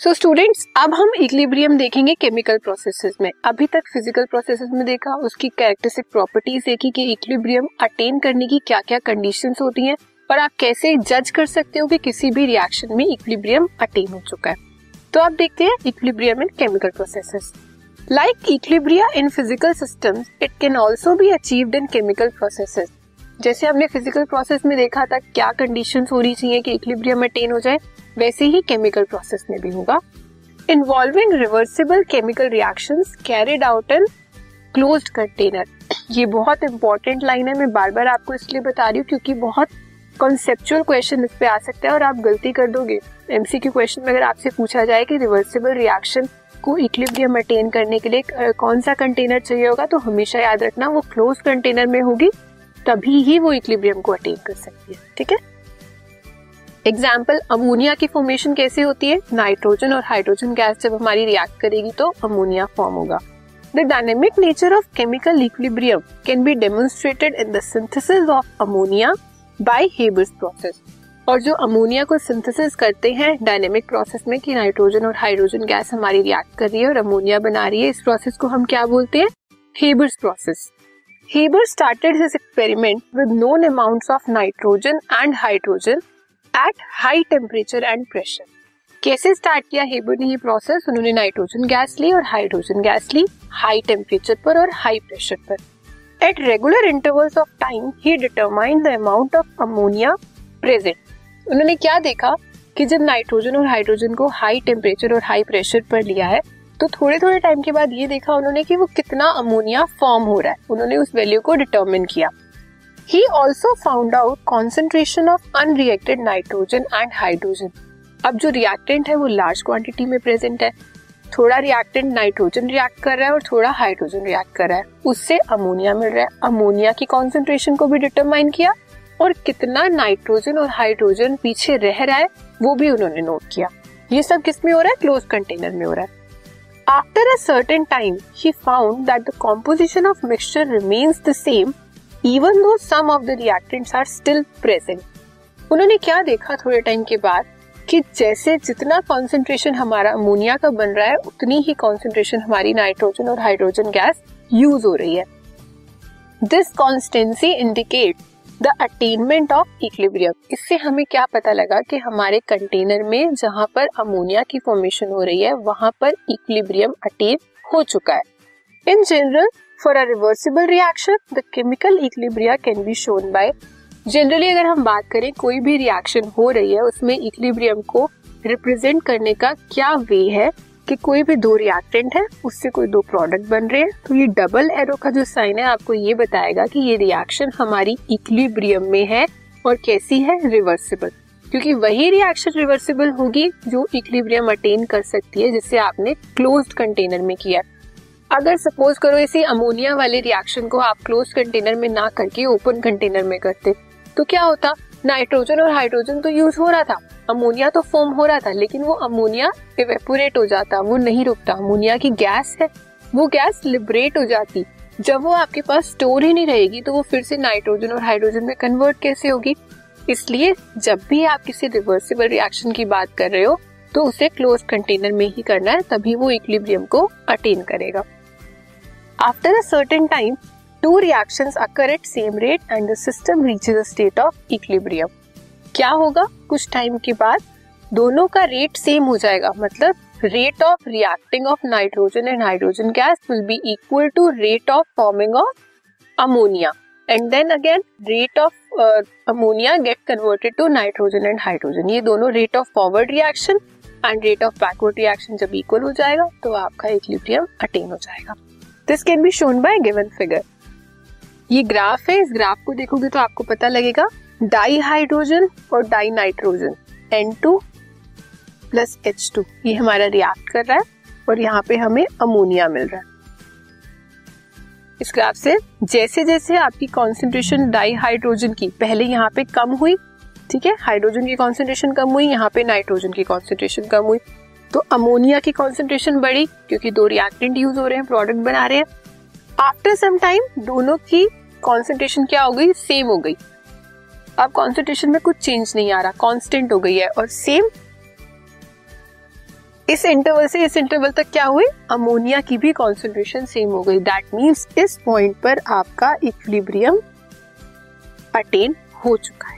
So students अब हम equilibrium देखेंगे केमिकल प्रोसेसेस में। अभी तक फ़िज़िकल प्रोसेसेस में देखा, उसकी कैरेक्टरिस्टिक प्रॉपर्टीज़ देखी कि इक्विलिब्रियम अटेन करने की क्या क्या कंडीशंस होती हैं, और आप कैसे जज कर सकते हो कि किसी भी रिएक्शन में इक्विलिब्रियम अटेन हो चुका है। तो आप देखते हैं equilibrium in chemical processes like equilibria in physical systems it can also be achieved in chemical processes जैसे हमने फ़िज़िकल प्रोसेस में देखा था, क्या कंडीशंस होनी चाहिए कि इक्विलिब्रियम अटेन हो जाए वैसे ही केमिकल प्रोसेस में भी होगा। Involving reversible chemical reaction carried out in close container ये बहुत इंपॉर्टेंट लाइन है, मैं बार बार आपको इसलिए बता रही हूँ क्योंकि बहुत कॉन्सेप्चुअल क्वेश्चन इस पे आ सकता है और आप गलती कर दोगे। एमसीक्यू क्वेश्चन में अगर आपसे पूछा जाए कि रिवर्सिबल रिएक्शन को इक्विलिब्रियम अटेन करने के लिए कौन सा कंटेनर चाहिए होगा तो हमेशा याद रखना वो क्लोज कंटेनर में होगी, तभी ही वो इक्विलिब्रियम को अटेन कर सकती है। ठीक है? एग्ज़ाम्पल अमोनिया की फॉर्मेशन कैसे होती है? नाइट्रोजन और हाइड्रोजन गैस जब हमारी रिएक्ट करेगी तो अमोनिया फॉर्म होगा। The dynamic nature of chemical equilibrium can be demonstrated in the synthesis of ammonia by Haber's process और जो अमोनिया को सिंथेसिस करते हैं डायनेमिक प्रोसेस में कि नाइट्रोजन और हाइड्रोजन गैस हमारी रिएक्ट कर रही है और अमोनिया बना रही है, इस प्रोसेस को हम क्या बोलते हैं? Haber's process Haber started his experiment with known amounts of nitrogen and hydrogen at high temperature and pressure कैसे स्टार्ट किया हेबर ने ये प्रोसेस उन्होंने नाइट्रोजन गैस ली और हाइड्रोजन गैस ली हाई टेम्परेचर पर और हाई प्रेशर पर. At regular intervals of time he determine the amount of ammonia present उन्होंने क्या देखा कि जब नाइट्रोजन और हाइड्रोजन को हाई टेम्परेचर और हाई प्रेशर पर लिया है तो थोड़े थोड़े टाइम के बाद ये देखा उन्होंने कि वो कितना अमोनिया फॉर्म हो रहा है. उन्होंने उस वैल्यू को डिटर्मिन किया. He also found out concentration of unreacted nitrogen and hydrogen अब जो रिएक्टेंट है, वो लार्ज क्वांटिटी में प्रेजेंट है। थोड़ा रिएक्टेंट नाइट्रोजन रिएक्ट कर रहा है और थोड़ा हाइड्रोजन रिएक्ट कर रहा है। उससे अमोनिया मिल रहा है। अमोनिया की कॉन्सेंट्रेशन को भी डिटरमाइन किया और कितना नाइट्रोजन और हाइड्रोजन पीछे रह रहा है, वो भी उन्होंने नोट किया। ये सब किसमें हो रहा है? क्लोज कंटेनर में हो रहा है। After a certain time he found that the composition of mixture remains the same even though some of the reactants are still present उन्होंने क्या देखा थोड़े टाइम के बाद कि जैसे जितना कॉन्सेंट्रेशन हमारा अमोनिया का बन रहा है, उतनी ही कॉन्सेंट्रेशन हमारी नाइट्रोजन और हाइड्रोजन गैस यूज़ हो रही है। This constancy indicate the attainment of equilibrium इससे हमें क्या पता लगा कि हमारे कंटेनर में जहाँ पर अमोनिया की फॉर्मेशन हो रही है, वहाँ पर इक्लिब्रियम अटेन हो चुका है। In general for a reversible reaction the chemical equilibria can be shown by generally अगर हम बात करें कोई भी रिएक्शन हो रही है, उसमें इक्विलिब्रियम को रिप्रेजेंट करने का क्या वे है कि कोई भी दो रिएक्टेंट है, उससे कोई दो प्रोडक्ट बन रहे हैं तो ये डबल एरो का जो साइन है, आपको ये बताएगा कि ये रिएक्शन हमारी इक्विलिब्रियम में है और कैसी है रिवर्सिबल क्योंकि वही रिएक्शन रिवर्सिबल होगी जो इक्विलिब्रियम अटेन कर सकती है, जिसे आपने क्लोज्ड कंटेनर में किया अगर सपोज़ करो इसी अमोनिया वाले रिएक्शन को आप क्लोज कंटेनर में ना करके ओपन कंटेनर में करते तो क्या होता? नाइट्रोजन और हाइड्रोजन तो यूज़ हो रहा था। अमोनिया तो फॉर्म हो रहा था, लेकिन वो अमोनिया इवेपोरेट हो जाता, वो नहीं रुकता। अमोनिया की गैस है, वो गैस लिबरेट हो जाती। जब वो आपके पास स्टोर ही नहीं रहेगी तो वो फिर से नाइट्रोजन और हाइड्रोजन में कन्वर्ट कैसे होगी? इसलिए जब भी आप किसी रिवर्सिबल रिएक्शन की बात कर रहे हो तो उसे क्लोज कंटेनर में ही करना है, तभी वो इक्विलिब्रियम को अटेन करेगा। After a certain time, two reactions occur at same rate and the system reaches a state of equilibrium. क्या होगा? कुछ टाइम के बाद दोनों का रेट सेम हो जाएगा। मतलब rate of reacting of nitrogen and hydrogen gas will be equal to rate of forming of ammonia and then again rate of ammonia get converted to nitrogen and hydrogen ये दोनों rate of forward reaction and rate of backward reaction जब equal हो जाएगा तो आपका equilibrium attain हो जाएगा। This can be shown by given figure ये ग्राफ है, इस ग्राफ को देखोगे तो आपको पता लगेगा डाई हाइड्रोजन और dinitrogen N two plus H two ये हमारा रिएक्ट कर रहा है और यहाँ पे हमें अमोनिया मिल रहा है। इस ग्राफ से जैसे जैसे आपकी कॉन्सेंट्रेशन डाई हाइड्रोजन की, पहले यहाँ पे कम हुई, ठीक है? हाइड्रोजन की कॉन्सेंट्रेशन कम हुई, यहाँ पे नाइट्रोजन की कॉन्सेंट्रेशन कम हुई। तो अमोनिया की कॉन्सेंट्रेशन बढ़ी क्योंकि दो रिएक्टेंट यूज़ हो रहे हैं प्रोडक्ट बना रहे हैं। आफ्टर सम टाइम दोनों की कॉन्सेंट्रेशन क्या हो गई? सेम हो गई। अब कॉन्सेंट्रेशन में कुछ चेंज नहीं आ रहा कांस्टेंट हो गई है और सेम इस इंटरवल से इस इंटरवल तक क्या हुई? अमोनिया की भी कॉन्सेंट्रेशन सेम हो गई। दैट मीन्स इस पॉइंट पर आपका इक्विलिब्रियम अटेन हो चुका है।